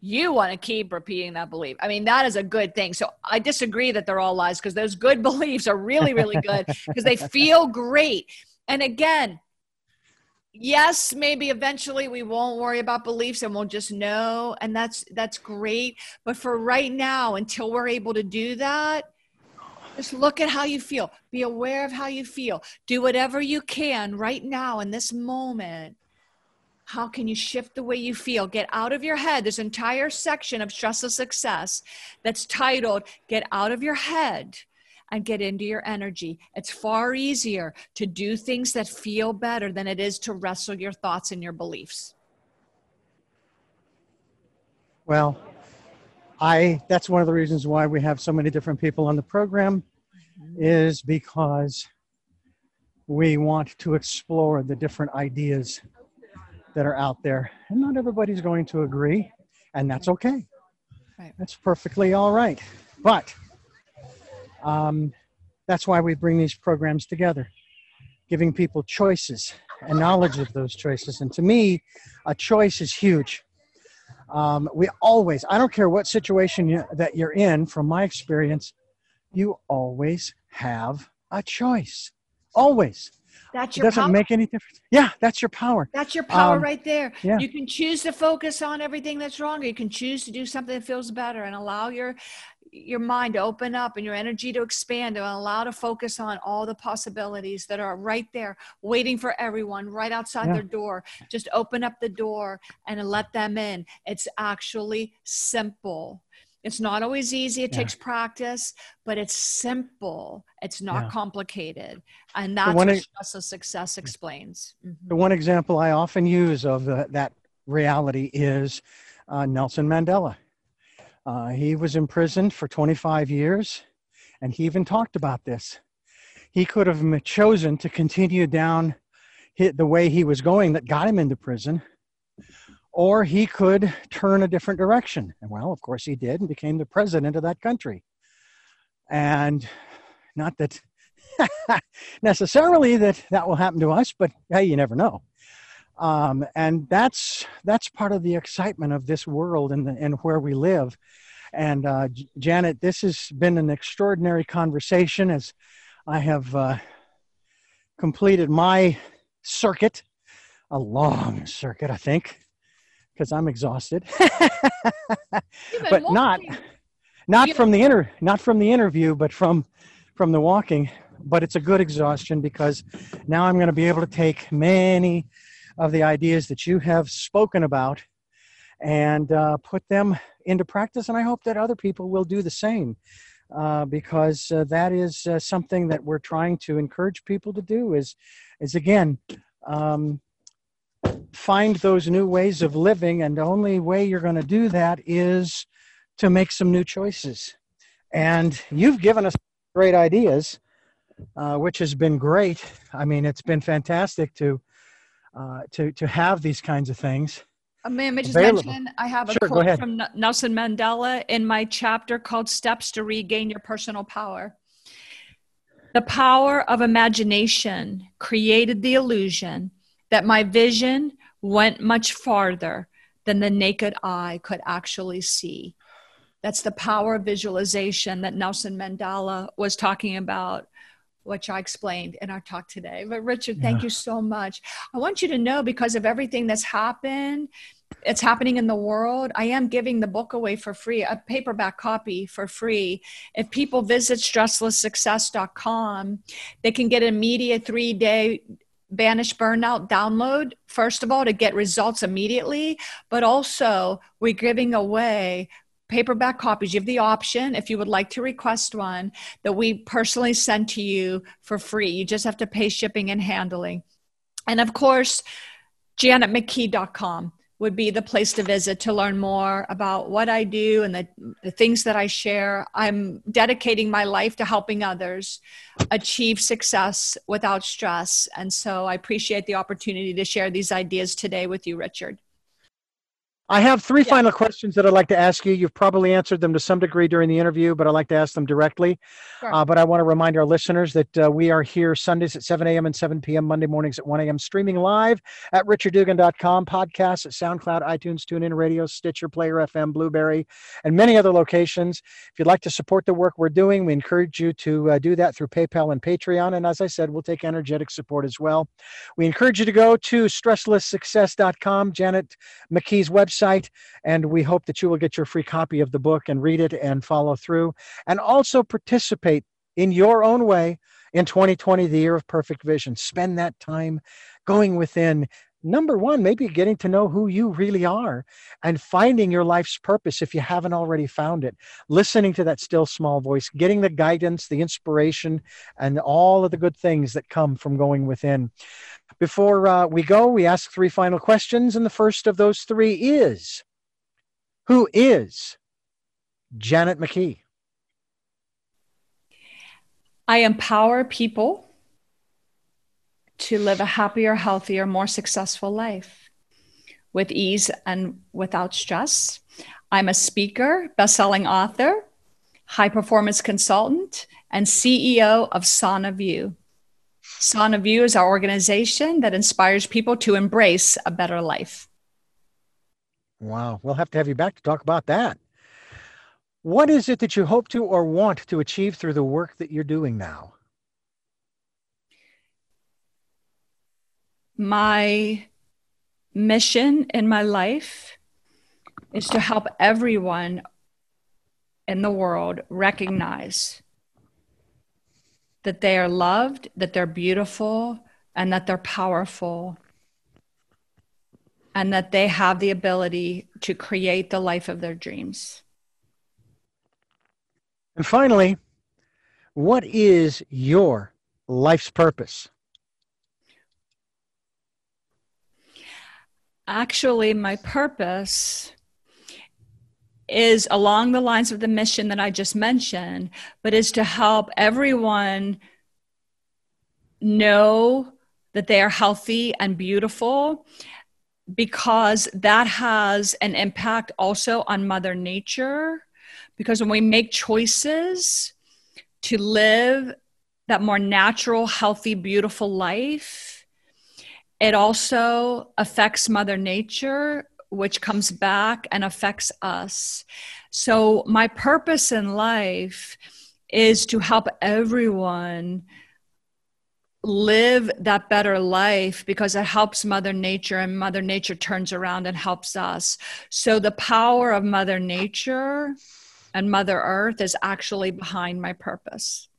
you want to keep repeating that belief. I mean, that is a good thing. So I disagree that they're all lies because those good <laughs> beliefs are really, really good because they feel great. And again, yes, maybe eventually we won't worry about beliefs and we'll just know. And that's that's great. But for right now, until we're able to do that, just look at how you feel. Be aware of how you feel. Do whatever you can right now in this moment how can you shift the way you feel? Get out of your head. This entire section of Stressless Success that's titled Get Out of Your Head and Get Into Your Energy. It's far easier to do things that feel better than it is to wrestle your thoughts and your beliefs. Well, I that's one of the reasons why we have so many different people on the program mm-hmm. is because we want to explore the different ideas that are out there. And not everybody's going to agree, and that's okay. Right. That's perfectly all right. But um, that's why we bring these programs together, giving people choices and knowledge of those choices. And to me, a choice is huge. Um, we always, I don't care what situation you, that you're in, from my experience, you always have a choice. Always. That's your it doesn't power. make any difference. Yeah, that's your power. That's your power Um, right there. yeah. You can choose to focus on everything that's wrong, or you can choose to do something that feels better and allow your your mind to open up and your energy to expand and allow to focus on all the possibilities that are right there waiting for everyone right outside Yeah. their door just open up the door and let them in it's actually simple it's not always easy it Yeah. takes practice but it's simple it's not Yeah. complicated and that's what stressless success explains Mhm. The one example I often use of the, that reality is uh, Nelson Mandela. Uh, he was imprisoned for 25 years, and he even talked about this. He could have chosen to continue down the way he was going that got him into prison, or he could turn a different direction. And well, of course, he did and became the president of that country. And not that <laughs> necessarily that that will happen to us, but hey, you never know. Um, and that's that's part of the excitement of this world and, and where we live. And uh, J- Janet, this has been an extraordinary conversation as I have uh, completed my circuit, a long circuit, I think, because I'm exhausted. <laughs> But not walking. not You- from the inter not from the interview but from from the walking but it's a good exhaustion because now i'm going to be able to take many of the ideas that you have spoken about and uh, put them into practice and i hope that other people will do the same uh, because uh, that is uh, something that we're trying to encourage people to do is is again um, find those new ways of living and the only way you're going to do that is to make some new choices. And you've given us great ideas, uh, which has been great. I mean, it's been fantastic to uh, to to have these kinds of things. Uh, May I just available. mention I have a Sure, quote from Nelson Mandela in my chapter called Steps to Regain Your Personal Power. The power of imagination created the illusion that my vision went much farther than the naked eye could actually see. That's the power of visualization that Nelson Mandela was talking about, which I explained in our talk today. But Richard, thank Yeah. you so much. I want you to know because of everything that's happened, it's happening in the world. I am giving the book away for free, a paperback copy for free. If people visit stresslesssuccess.com, they can get an immediate three day banish burnout download first of all to get results immediately but also we're giving away paperback copies. You have the option if you would like to request one that we personally send to you for free. You just have to pay shipping and handling. And of course janetmckee.com would be the place to visit to learn more about what I do and the, the things that I share. I'm dedicating my life to helping others achieve success without stress. And so I appreciate the opportunity to share these ideas today with you, Richard. I have three Yeah. final questions that I'd like to ask you. You've probably answered them to some degree during the interview, but I'd like to ask them directly. Sure. Uh, but I want to remind our listeners that uh, we are here Sundays at 7 a.m. and 7 p.m., Monday mornings at 1 a.m., streaming live at richarddugan.com, podcasts at SoundCloud, iTunes, TuneIn Radio, Stitcher, Player FM, Blueberry, and many other locations. If you'd like to support the work we're doing, we encourage you to uh, do that through PayPal and Patreon. And as I said, we'll take energetic support as well. We encourage you to go to stresslesssuccess.com, Janet McKee's website, and we hope that you will get your free copy of the book and read it and follow through. And also participate in your own way in 2020 the year of perfect vision. Spend that time going within number one maybe getting to know who you really are and finding your life's purpose if you haven't already found it. Listening to that still small voice getting the guidance the inspiration and all of the good things that come from going within. Before uh, we go we ask three final questions and the first of those three is who is janet mckee? I empower people to live a happier, healthier, more successful life with ease and without stress. I'm a speaker, best-selling author, high performance consultant, and CEO of Sana View. Sana View is our organization that inspires people to embrace a better life. Wow. We'll have to have you back to talk about that. What is it that you hope to or want to achieve through the work that you're doing now? My mission in my life is to help everyone in the world recognize that they are loved, that they're beautiful, and that they're powerful, and that they have the ability to create the life of their dreams. And finally, what is your life's purpose? Actually, my purpose is along the lines of the mission that I just mentioned, but is to help everyone know that they are healthy and beautiful because that has an impact also on Mother Nature. Because when we make choices to live that more natural, healthy, beautiful life, it also affects Mother Nature which comes back and affects us. So, my purpose in life is to help everyone live that better life because it helps mother nature and mother nature turns around and helps us so the power of mother nature and mother earth is actually behind my purpose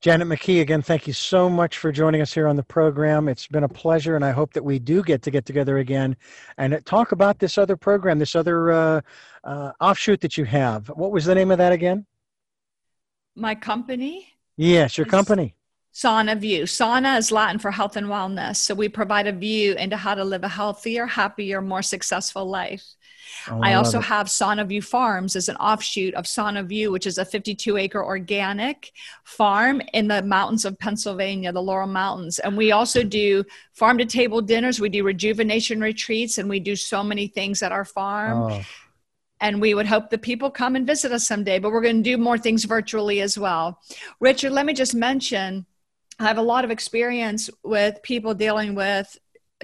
Janet McKee, again, thank you so much for joining us here on the program. It's been a pleasure, and I hope that we do get to get together again and talk about this other program, this other uh, uh, offshoot that you have. What was the name of that again? My company? Yes, your company. Sana View. Sana is Latin for health and wellness. So we provide a view into how to live a healthier, happier, more successful life. Oh, I, I also have Sana View Farms as an offshoot of Sana View, which is a 52 acre organic farm in the mountains of Pennsylvania, the Laurel Mountains. And we also do farm to table dinners, we do rejuvenation retreats, and we do so many things at our farm. Oh. And we would hope that people come and visit us someday, but we're going to do more things virtually as well. Richard, let me just mention I have a lot of experience with people dealing with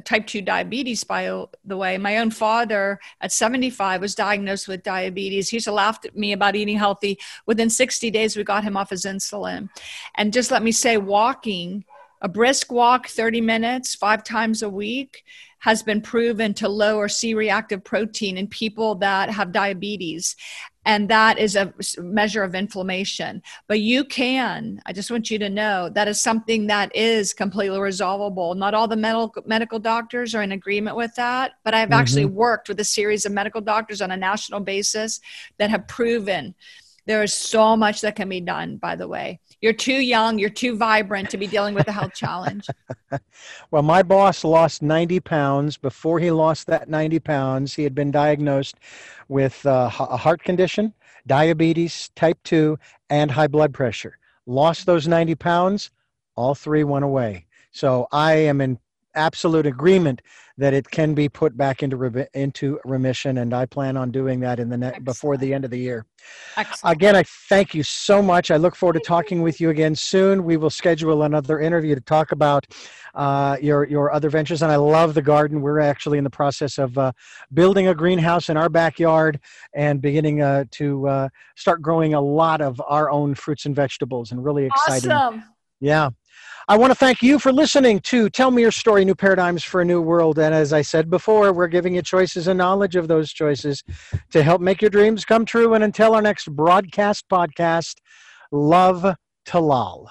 type 2 diabetes by the way. My own father at 75 was diagnosed with diabetes. He used to laugh at me about eating healthy. Within 60 days we got him off his insulin. And just let me say walking a brisk walk 30 minutes five times a week has been proven to lower c reactive protein in people that have diabetes. And that is a measure of inflammation. But you can i just want you to know that is something that is completely resolvable. Not all the medical medical doctors are in agreement with that but i've mm-hmm. actually worked with a series of medical doctors on a national basis that have proven there is so much that can be done by the way you're too young you're too vibrant to be dealing with a health <laughs> challenge. Well my boss lost 90 pounds. Before he lost that 90 pounds he had been diagnosed with uh, a heart condition diabetes type 2 and high blood pressure. Lost those 90 pounds all three went away. So i am in absolute agreement that it can be put back into re- into remission, and I plan on doing that in the ne- before the end of the year. Excellent. Again, I thank you so much. I look forward to talking with you again soon. We will schedule another interview to talk about uh, your your other ventures, and I love the garden. We're actually in the process of uh, building a greenhouse in our backyard and beginning uh, to uh, start growing a lot of our own fruits and vegetables, and really exciting. Awesome. Yeah. I want to thank you for listening to Tell Me Your Story New Paradigms for a New World. And as I said before, we're giving you choices and knowledge of those choices to help make your dreams come true. And until our next broadcast podcast, love to lol.